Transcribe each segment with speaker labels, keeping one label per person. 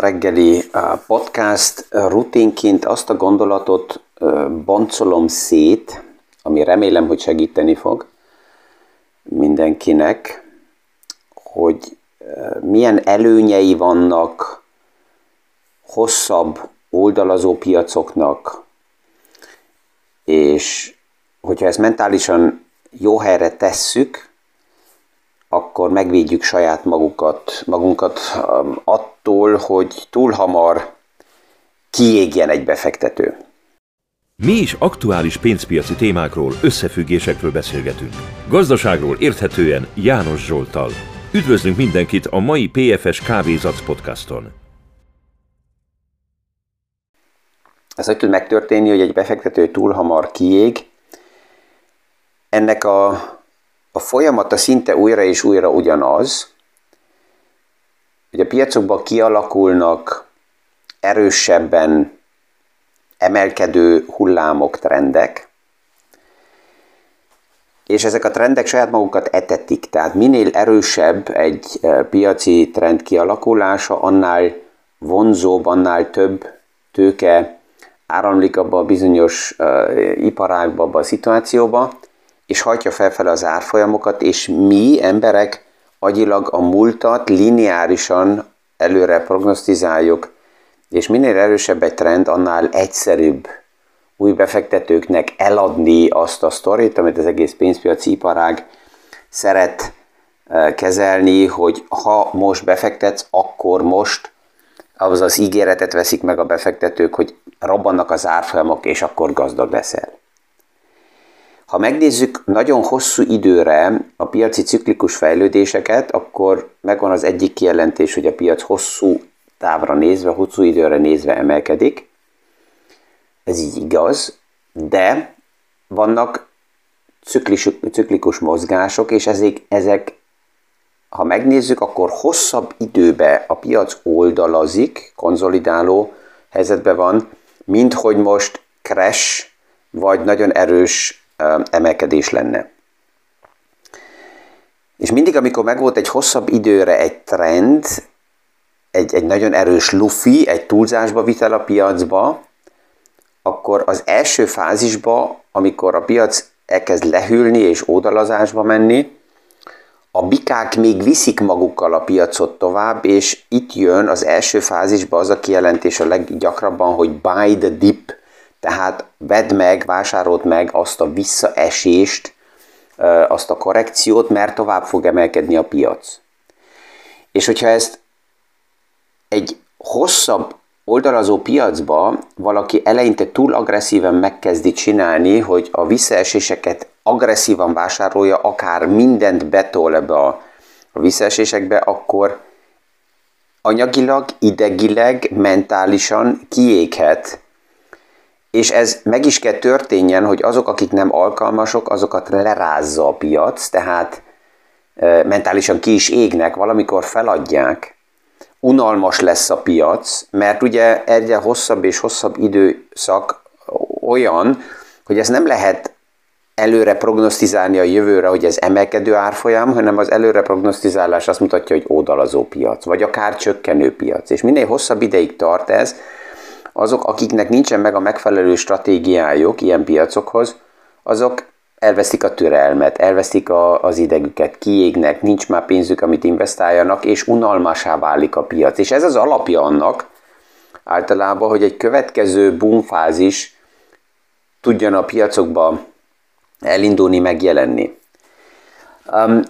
Speaker 1: reggeli podcast. Rutinként azt a gondolatot boncolom szét, ami remélem, hogy segíteni fog mindenkinek, hogy milyen előnyei vannak hosszabb oldalazó piacoknak, és hogyha ezt mentálisan jó helyre tesszük, akkor megvédjük saját magukat, magunkat um, attól, hogy túl hamar kiégjen egy befektető.
Speaker 2: Mi is aktuális pénzpiaci témákról, összefüggésekről beszélgetünk. Gazdaságról érthetően János Zsoltal. Üdvözlünk mindenkit a mai PFS Kávézac podcaston.
Speaker 1: Ez hogy tud megtörténni, hogy egy befektető túl hamar kiég? Ennek a, a folyamata szinte újra és újra ugyanaz, hogy a piacokban kialakulnak erősebben emelkedő hullámok, trendek, és ezek a trendek saját magukat etetik, tehát minél erősebb egy e, piaci trend kialakulása, annál vonzóbb, annál több tőke áramlik abba a bizonyos uh, iparágba, abba a szituációba, és hajtja felfele az árfolyamokat, és mi emberek agyilag a múltat lineárisan előre prognosztizáljuk, és minél erősebb egy trend, annál egyszerűbb új befektetőknek eladni azt a sztorit, amit az egész pénzpiaci iparág szeret kezelni, hogy ha most befektetsz, akkor most az az ígéretet veszik meg a befektetők, hogy robbannak az árfolyamok, és akkor gazdag leszel. Ha megnézzük nagyon hosszú időre a piaci ciklikus fejlődéseket, akkor megvan az egyik kijelentés, hogy a piac hosszú távra nézve, hosszú időre nézve emelkedik. Ez így igaz, de vannak ciklikus, mozgások, és ezek, ezek, ha megnézzük, akkor hosszabb időbe a piac oldalazik, konzolidáló helyzetben van, mint hogy most crash, vagy nagyon erős emelkedés lenne. És mindig, amikor megvolt egy hosszabb időre egy trend, egy, egy nagyon erős lufi, egy túlzásba vitel a piacba, akkor az első fázisba, amikor a piac elkezd lehűlni és ódalazásba menni, a bikák még viszik magukkal a piacot tovább, és itt jön az első fázisba az a kijelentés a leggyakrabban, hogy buy the dip, tehát vedd meg, vásárolt meg azt a visszaesést, azt a korrekciót, mert tovább fog emelkedni a piac. És hogyha ezt egy hosszabb oldalazó piacba valaki eleinte túl agresszíven megkezdi csinálni, hogy a visszaeséseket agresszívan vásárolja, akár mindent betol ebbe a visszaesésekbe, akkor anyagilag, idegileg, mentálisan kiéghet, és ez meg is kell történjen, hogy azok, akik nem alkalmasok, azokat lerázza a piac, tehát mentálisan ki is égnek, valamikor feladják, unalmas lesz a piac, mert ugye egyre hosszabb és hosszabb időszak olyan, hogy ez nem lehet előre prognosztizálni a jövőre, hogy ez emelkedő árfolyam, hanem az előre prognosztizálás azt mutatja, hogy ódalazó piac, vagy akár csökkenő piac. És minél hosszabb ideig tart ez, azok, akiknek nincsen meg a megfelelő stratégiájuk ilyen piacokhoz, azok elveszik a türelmet, elveszik a, az idegüket, kiégnek, nincs már pénzük, amit investáljanak, és unalmasá válik a piac. És ez az alapja annak általában, hogy egy következő boomfázis tudjon a piacokba elindulni, megjelenni. Um,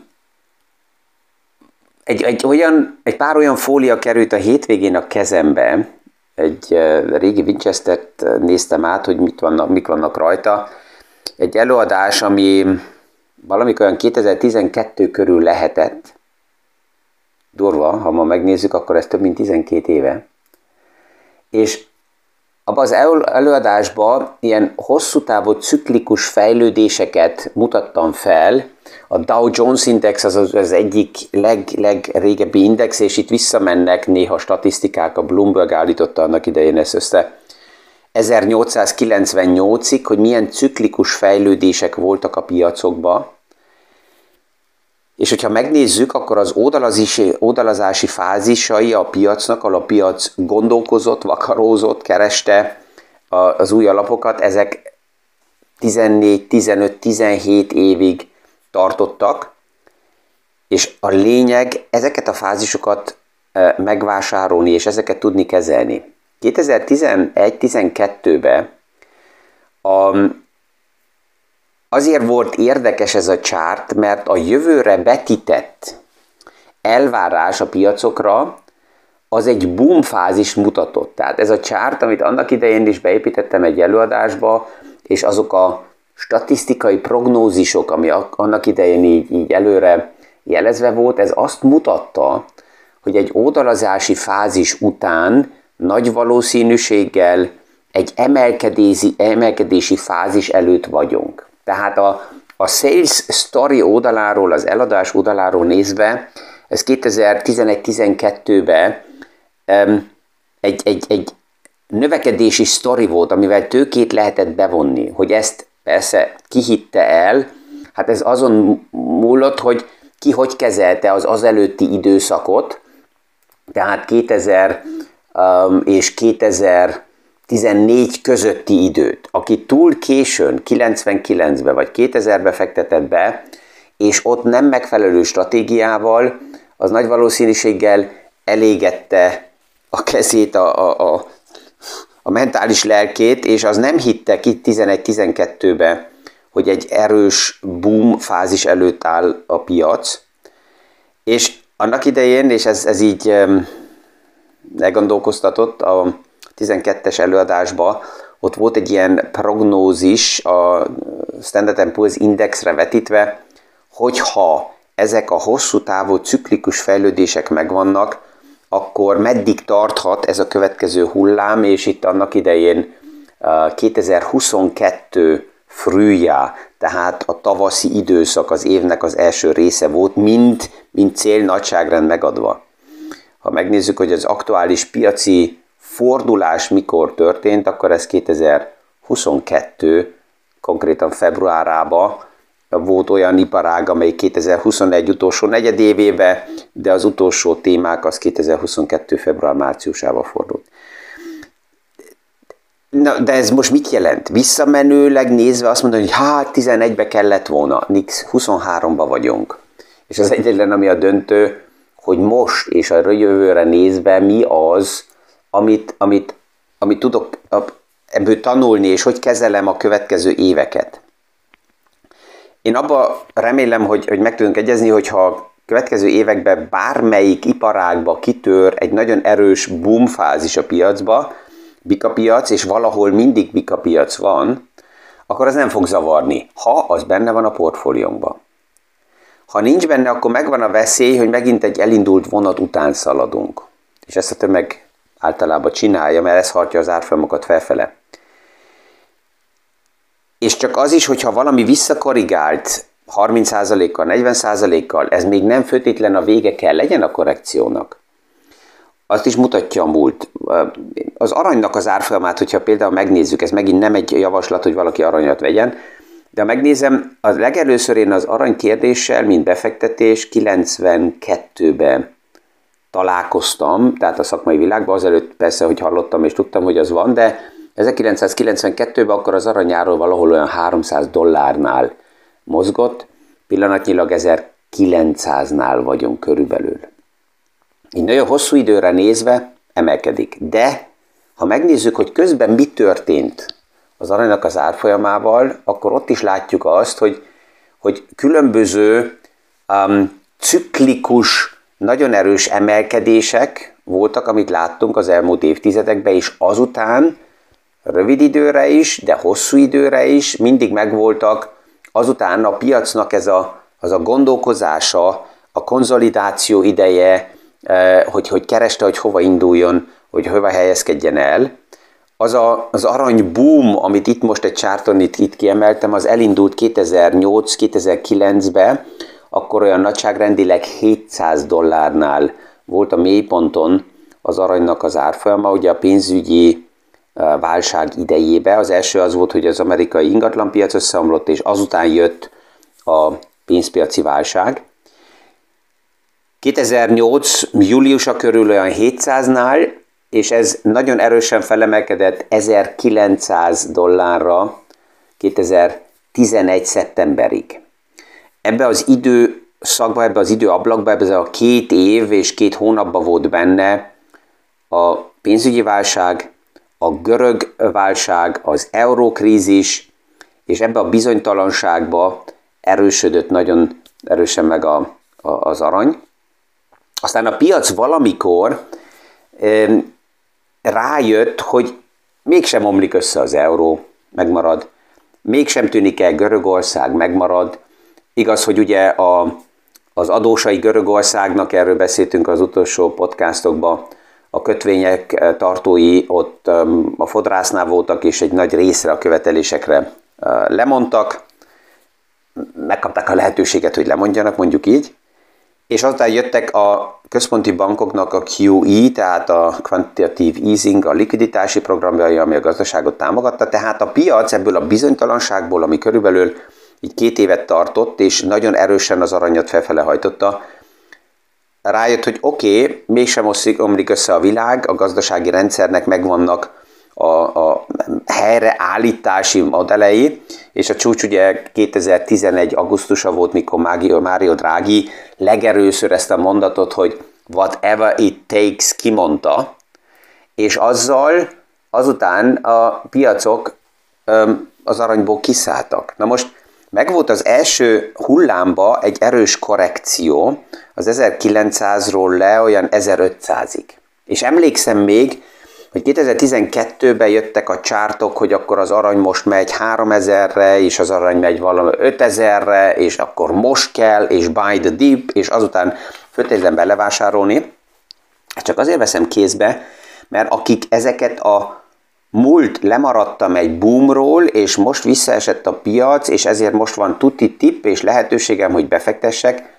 Speaker 1: egy, egy, olyan, egy pár olyan fólia került a hétvégén a kezembe, egy uh, régi Winchester-t néztem át, hogy mit vannak, mik vannak rajta, egy előadás, ami valamikor olyan 2012 körül lehetett, durva, ha ma megnézzük, akkor ez több mint 12 éve. És abban az előadásban ilyen hosszú távú ciklikus fejlődéseket mutattam fel. A Dow Jones Index az az, egyik leg, legrégebbi index, és itt visszamennek néha statisztikák, a Bloomberg állította annak idején ezt össze. 1898-ig, hogy milyen ciklikus fejlődések voltak a piacokban, és hogyha megnézzük, akkor az oldalazási fázisai a piacnak, ahol a piac gondolkozott, vakarózott, kereste az új alapokat, ezek 14, 15, 17 évig tartottak, és a lényeg ezeket a fázisokat megvásárolni, és ezeket tudni kezelni. 2011-12-ben a, azért volt érdekes ez a csárt, mert a jövőre betített elvárás a piacokra az egy boom fázis mutatott. Tehát ez a csárt, amit annak idején is beépítettem egy előadásba, és azok a statisztikai prognózisok, ami annak idején így, így előre jelezve volt, ez azt mutatta, hogy egy oldalazási fázis után nagy valószínűséggel egy emelkedési, emelkedési fázis előtt vagyunk. Tehát a, a sales story oldaláról, az eladás oldaláról nézve, ez 2011-12-ben um, egy, egy, egy növekedési sztori volt, amivel tőkét lehetett bevonni. Hogy ezt persze kihitte el, hát ez azon múlott, hogy ki hogy kezelte az az előtti időszakot, tehát 2000 um, és 2014 közötti időt. Aki túl későn, 99-be vagy 2000-be fektetett be, és ott nem megfelelő stratégiával, az nagy valószínűséggel elégette a kezét, a, a, a, a mentális lelkét, és az nem hitte ki 11-12-be, hogy egy erős boom fázis előtt áll a piac, és annak idején, és ez, ez így elgondolkoztatott a 12-es előadásba, ott volt egy ilyen prognózis a Standard Poor's Indexre vetítve, hogyha ezek a hosszú távú ciklikus fejlődések megvannak, akkor meddig tarthat ez a következő hullám, és itt annak idején 2022 frühjá, tehát a tavaszi időszak az évnek az első része volt, mind, mind cél nagyságrend megadva. Ha megnézzük, hogy az aktuális piaci fordulás mikor történt, akkor ez 2022, konkrétan februárában volt olyan iparág, amely 2021 utolsó negyedévébe, de az utolsó témák az 2022. február-márciusában fordult. Na, de ez most mit jelent? Visszamenőleg nézve azt mondani, hogy hát 11-be kellett volna, nix, 23-ba vagyunk. És az egyetlen, ami a döntő, hogy most és a jövőre nézve mi az, amit, amit, amit tudok ebből tanulni, és hogy kezelem a következő éveket. Én abba remélem, hogy, hogy meg tudunk egyezni, hogyha a következő években bármelyik iparágba kitör egy nagyon erős boom fázis a piacba, bikapiac, és valahol mindig bikapiac van, akkor az nem fog zavarni, ha az benne van a portfóliónkban. Ha nincs benne, akkor megvan a veszély, hogy megint egy elindult vonat után szaladunk. És ezt a tömeg általában csinálja, mert ez hartja az árfolyamokat felfele. És csak az is, hogyha valami visszakorrigált 30%-kal, 40%-kal, ez még nem főtétlen a vége kell legyen a korrekciónak. Azt is mutatja a múlt. Az aranynak az árfolyamát, hogyha például megnézzük, ez megint nem egy javaslat, hogy valaki aranyat vegyen, de ha megnézem, a legelőször én az arany kérdéssel, mint befektetés 92-ben találkoztam, tehát a szakmai világban, azelőtt persze, hogy hallottam és tudtam, hogy az van, de 1992-ben akkor az aranyáról valahol olyan 300 dollárnál mozgott, pillanatnyilag 1900-nál vagyunk körülbelül. Így nagyon hosszú időre nézve emelkedik. De ha megnézzük, hogy közben mi történt az aranynak az árfolyamával, akkor ott is látjuk azt, hogy, hogy különböző um, ciklikus, nagyon erős emelkedések voltak, amit láttunk az elmúlt évtizedekben, és azután rövid időre is, de hosszú időre is mindig megvoltak. Azután a piacnak ez a, az a gondolkozása, a konzolidáció ideje, eh, hogy, hogy kereste, hogy hova induljon, hogy hova helyezkedjen el. Az a, az arany boom, amit itt most egy csárton itt, itt kiemeltem, az elindult 2008-2009-be, akkor olyan nagyságrendileg 700 dollárnál volt a mélyponton az aranynak az árfolyama, ugye a pénzügyi válság idejébe. Az első az volt, hogy az amerikai ingatlanpiac összeomlott, és azután jött a pénzpiaci válság. 2008. júliusa körül olyan 700-nál, és ez nagyon erősen felemelkedett 1900 dollárra 2011. szeptemberig. Ebbe az idő szakba, ebbe az időablakba, ebbe a két év és két hónapban volt benne a pénzügyi válság, a görög válság, az eurókrízis, és ebbe a bizonytalanságba erősödött nagyon erősen meg a, a, az arany. Aztán a piac valamikor e, rájött, hogy mégsem omlik össze az euró, megmarad, mégsem tűnik el Görögország, megmarad. Igaz, hogy ugye a, az adósai Görögországnak, erről beszéltünk az utolsó podcastokban, a kötvények tartói ott a fodrásznál voltak, és egy nagy részre a követelésekre lemondtak, megkapták a lehetőséget, hogy lemondjanak, mondjuk így, és aztán jöttek a központi bankoknak a QE, tehát a Quantitative Easing, a likviditási programjai, ami a gazdaságot támogatta, tehát a piac ebből a bizonytalanságból, ami körülbelül így két évet tartott, és nagyon erősen az aranyat felfele hajtotta, rájött, hogy oké, okay, mégsem omlik össze a világ, a gazdasági rendszernek megvannak a, a helyreállítási modellei, és a csúcs ugye 2011. augusztusa volt, mikor Mário Draghi legerőször ezt a mondatot, hogy whatever it takes kimondta, és azzal azután a piacok az aranyból kiszálltak. Na most megvolt az első hullámba egy erős korrekció, az 1900-ról le olyan 1500-ig. És emlékszem még, hogy 2012-ben jöttek a csártok, hogy akkor az arany most megy 3000-re, és az arany megy valami 5000-re, és akkor most kell, és buy the dip, és azután föltétlenben levásárolni. Csak azért veszem kézbe, mert akik ezeket a múlt lemaradtam egy boomról, és most visszaesett a piac, és ezért most van tuti tip, és lehetőségem, hogy befektessek,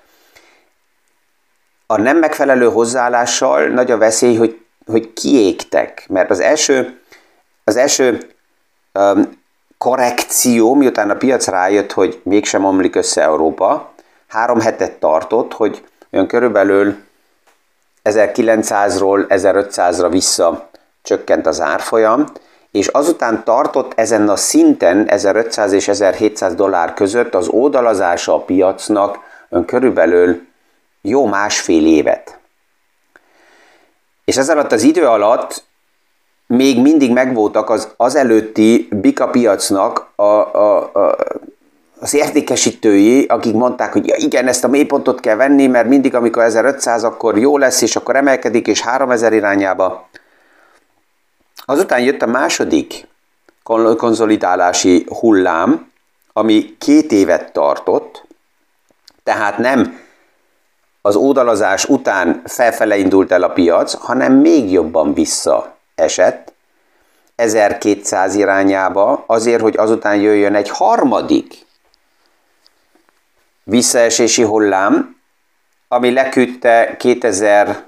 Speaker 1: a nem megfelelő hozzáállással nagy a veszély, hogy hogy kiégtek, mert az első, az első um, korrekció, miután a piac rájött, hogy mégsem omlik össze Európa, három hetet tartott, hogy olyan körülbelül 1900-ról 1500-ra vissza csökkent az árfolyam, és azután tartott ezen a szinten 1500 és 1700 dollár között az oldalazása a piacnak ön körülbelül jó másfél évet. És ez alatt az idő alatt még mindig megvoltak az, az előtti bika piacnak a, a, a, az értékesítői, akik mondták, hogy ja, igen, ezt a mélypontot kell venni, mert mindig, amikor 1500, akkor jó lesz, és akkor emelkedik, és 3000 irányába. Azután jött a második konzolidálási hullám, ami két évet tartott, tehát nem az ódalazás után felfele indult el a piac, hanem még jobban visszaesett 1200 irányába, azért, hogy azután jöjjön egy harmadik visszaesési hullám, ami leküldte 2000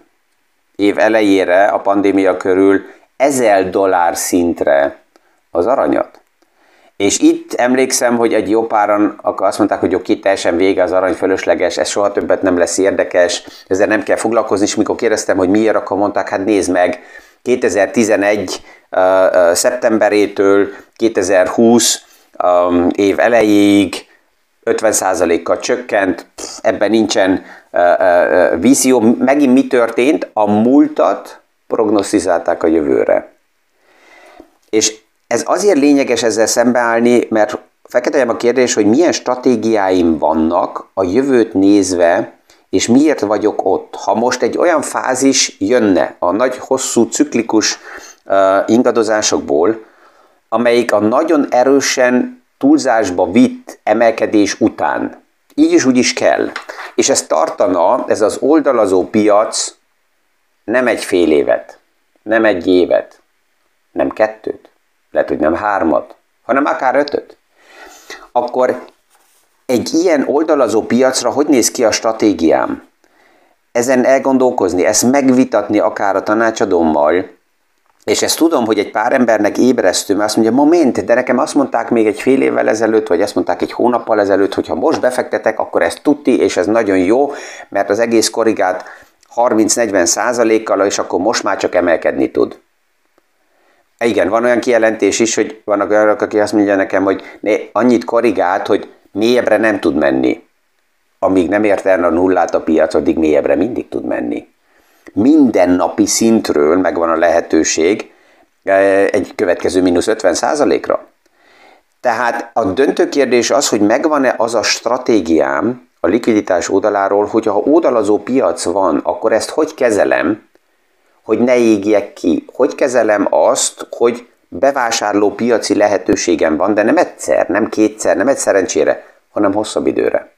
Speaker 1: év elejére a pandémia körül 1000 dollár szintre az aranyat. És itt emlékszem, hogy egy jó páran akkor azt mondták, hogy oké, teljesen vége az arany fölösleges, ez soha többet nem lesz érdekes, ezzel nem kell foglalkozni, és mikor kérdeztem, hogy miért, akkor mondták, hát nézd meg, 2011 uh, uh, szeptemberétől 2020 um, év elejéig 50%-kal csökkent, ebben nincsen uh, vízió. Megint mi történt? A múltat prognosztizálták a jövőre. És ez azért lényeges ezzel szembeállni, mert fekete a kérdés, hogy milyen stratégiáim vannak a jövőt nézve, és miért vagyok ott. Ha most egy olyan fázis jönne a nagy, hosszú, ciklikus uh, ingadozásokból, amelyik a nagyon erősen túlzásba vitt emelkedés után. Így is úgy is kell. És ez tartana, ez az oldalazó piac nem egy fél évet, nem egy évet, nem kettőt, lehet, hogy nem hármat, hanem akár ötöt, akkor egy ilyen oldalazó piacra hogy néz ki a stratégiám? Ezen elgondolkozni, ezt megvitatni akár a tanácsadommal, és ezt tudom, hogy egy pár embernek ébresztő, mert azt mondja, moment, de nekem azt mondták még egy fél évvel ezelőtt, vagy ezt mondták egy hónappal ezelőtt, hogy ha most befektetek, akkor ez tuti, és ez nagyon jó, mert az egész korrigát 30-40 százalékkal, és akkor most már csak emelkedni tud. Igen, van olyan kijelentés is, hogy vannak olyanok, akik azt mondja nekem, hogy né, annyit korrigált, hogy mélyebbre nem tud menni. Amíg nem ért el a nullát a piac, addig mélyebbre mindig tud menni. Minden napi szintről megvan a lehetőség eh, egy következő mínusz 50 százalékra. Tehát a döntő kérdés az, hogy megvan-e az a stratégiám a likviditás oldaláról, hogyha ha oldalazó piac van, akkor ezt hogy kezelem, hogy ne égjek ki. Hogy kezelem azt, hogy bevásárló piaci lehetőségem van, de nem egyszer, nem kétszer, nem egy szerencsére, hanem hosszabb időre.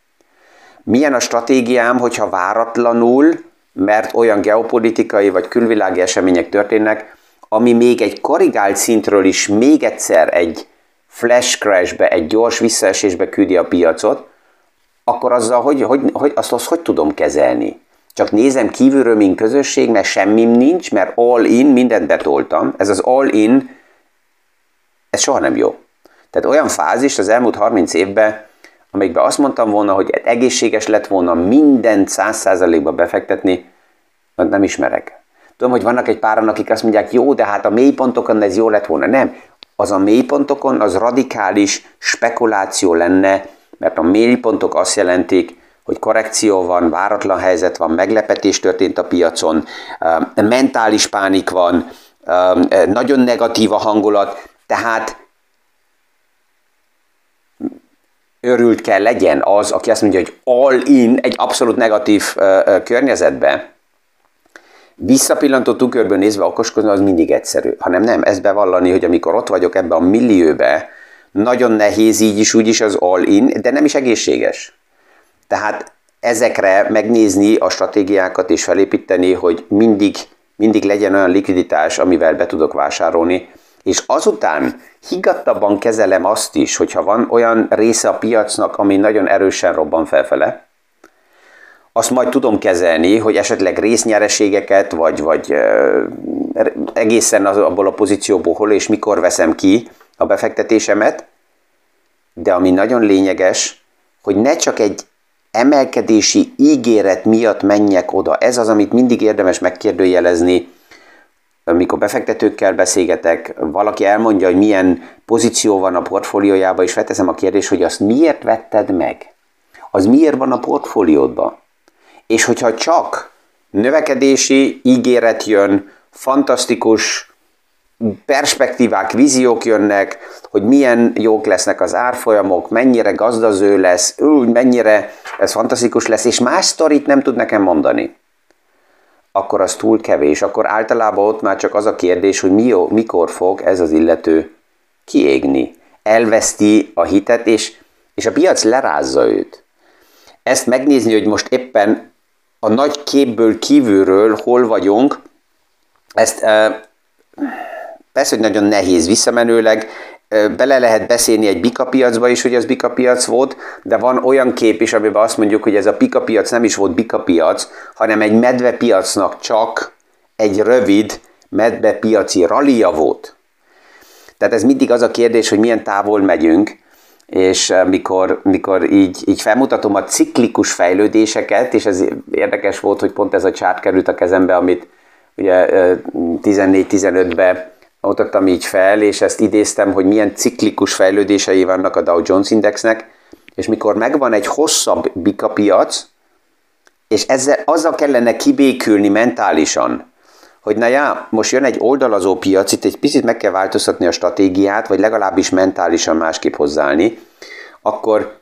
Speaker 1: Milyen a stratégiám, hogyha váratlanul, mert olyan geopolitikai vagy külvilági események történnek, ami még egy korrigált szintről is még egyszer egy flash crashbe, egy gyors visszaesésbe küldi a piacot, akkor azzal hogy, hogy, hogy azt, azt hogy tudom kezelni? Csak nézem kívülről, mint közösség, mert semmim nincs, mert all in, mindent betoltam. Ez az all in, ez soha nem jó. Tehát olyan fázis az elmúlt 30 évben, amikben azt mondtam volna, hogy egészséges lett volna mindent 100%-ba befektetni, nem ismerek. Tudom, hogy vannak egy páran, akik azt mondják, jó, de hát a mélypontokon ez jó lett volna. Nem. Az a mélypontokon az radikális spekuláció lenne, mert a mélypontok azt jelentik, hogy korrekció van, váratlan helyzet van, meglepetés történt a piacon, mentális pánik van, nagyon negatív a hangulat, tehát örült kell legyen az, aki azt mondja, hogy all in egy abszolút negatív környezetbe, visszapillantó tükörből nézve okoskodni, az mindig egyszerű. Hanem nem, ezt bevallani, hogy amikor ott vagyok ebbe a millióbe, nagyon nehéz így is, úgy is az all-in, de nem is egészséges. Tehát ezekre megnézni a stratégiákat és felépíteni, hogy mindig, mindig legyen olyan likviditás, amivel be tudok vásárolni, és azután higgadtabban kezelem azt is, hogyha van olyan része a piacnak, ami nagyon erősen robban felfele, azt majd tudom kezelni, hogy esetleg résznyereségeket, vagy, vagy egészen az, abból a pozícióból hol és mikor veszem ki a befektetésemet, de ami nagyon lényeges, hogy ne csak egy emelkedési ígéret miatt menjek oda. Ez az, amit mindig érdemes megkérdőjelezni, amikor befektetőkkel beszélgetek, valaki elmondja, hogy milyen pozíció van a portfóliójában, és felteszem a kérdést, hogy azt miért vetted meg? Az miért van a portfóliódban? És hogyha csak növekedési ígéret jön, fantasztikus perspektívák, víziók jönnek, hogy milyen jók lesznek az árfolyamok, mennyire gazdaző lesz, úgy, mennyire ez fantasztikus lesz, és más sztorit nem tud nekem mondani, akkor az túl kevés. Akkor általában ott már csak az a kérdés, hogy mi, mikor fog ez az illető kiégni. Elveszti a hitet, és, és a piac lerázza őt. Ezt megnézni, hogy most éppen a nagy képből kívülről hol vagyunk, ezt e, persze, hogy nagyon nehéz visszamenőleg, bele lehet beszélni egy bikapiacba is, hogy ez bikapiac volt, de van olyan kép is, amiben azt mondjuk, hogy ez a bikapiac nem is volt bikapiac, hanem egy medvepiacnak csak egy rövid medvepiaci rallia volt. Tehát ez mindig az a kérdés, hogy milyen távol megyünk, és mikor, mikor így, így felmutatom a ciklikus fejlődéseket, és ez érdekes volt, hogy pont ez a csárt került a kezembe, amit ugye 14-15-ben mutattam így fel, és ezt idéztem, hogy milyen ciklikus fejlődései vannak a Dow Jones Indexnek, és mikor megvan egy hosszabb bikapiac, és ezzel, azzal kellene kibékülni mentálisan, hogy na já, most jön egy oldalazó piac, itt egy picit meg kell változtatni a stratégiát, vagy legalábbis mentálisan másképp hozzáállni, akkor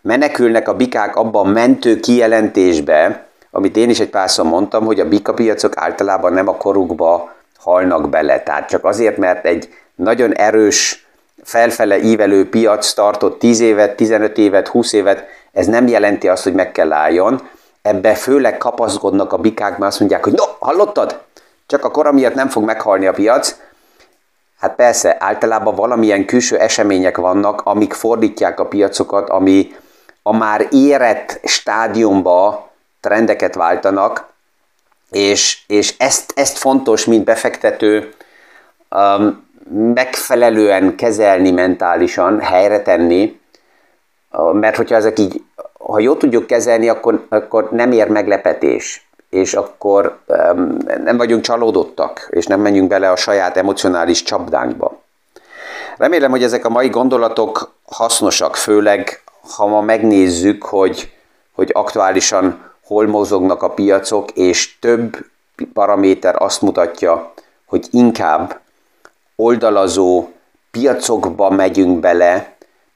Speaker 1: menekülnek a bikák abba mentő kijelentésbe, amit én is egy párszor mondtam, hogy a bikapiacok általában nem a korukba halnak bele. Tehát csak azért, mert egy nagyon erős, felfele ívelő piac tartott 10 évet, 15 évet, 20 évet, ez nem jelenti azt, hogy meg kell álljon. Ebbe főleg kapaszkodnak a bikák, mert azt mondják, hogy no, hallottad? Csak a kora miatt nem fog meghalni a piac. Hát persze, általában valamilyen külső események vannak, amik fordítják a piacokat, ami a már érett stádiumba trendeket váltanak, és, és ezt, ezt fontos, mint befektető um, megfelelően kezelni mentálisan, helyre tenni, uh, mert hogyha ezek így, ha jól tudjuk kezelni, akkor, akkor nem ér meglepetés, és akkor um, nem vagyunk csalódottak, és nem menjünk bele a saját emocionális csapdánkba. Remélem, hogy ezek a mai gondolatok hasznosak, főleg ha ma megnézzük, hogy, hogy aktuálisan hol mozognak a piacok, és több paraméter azt mutatja, hogy inkább oldalazó piacokba megyünk bele,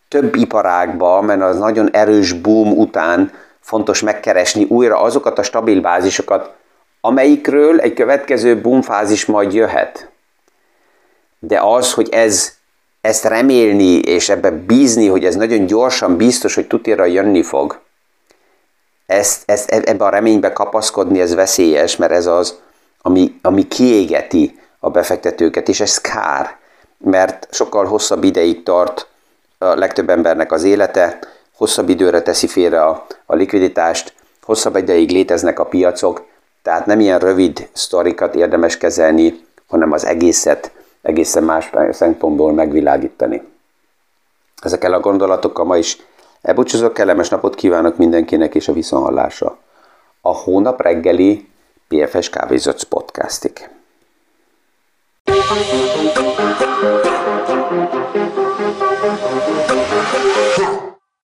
Speaker 1: több iparágba, mert az nagyon erős boom után fontos megkeresni újra azokat a stabil bázisokat, amelyikről egy következő boom fázis majd jöhet. De az, hogy ez, ezt remélni és ebbe bízni, hogy ez nagyon gyorsan biztos, hogy tutira jönni fog, ezt, ezt, ebbe a reménybe kapaszkodni, ez veszélyes, mert ez az, ami, ami kiégeti a befektetőket, és ez kár, mert sokkal hosszabb ideig tart a legtöbb embernek az élete, hosszabb időre teszi félre a, a likviditást, hosszabb ideig léteznek a piacok, tehát nem ilyen rövid sztorikat érdemes kezelni, hanem az egészet egészen más szempontból megvilágítani. Ezekkel a gondolatokkal ma is Elbúcsúzok, kellemes napot kívánok mindenkinek és a viszonhallásra. A hónap reggeli PFS Kávézac podcastig. Thank you.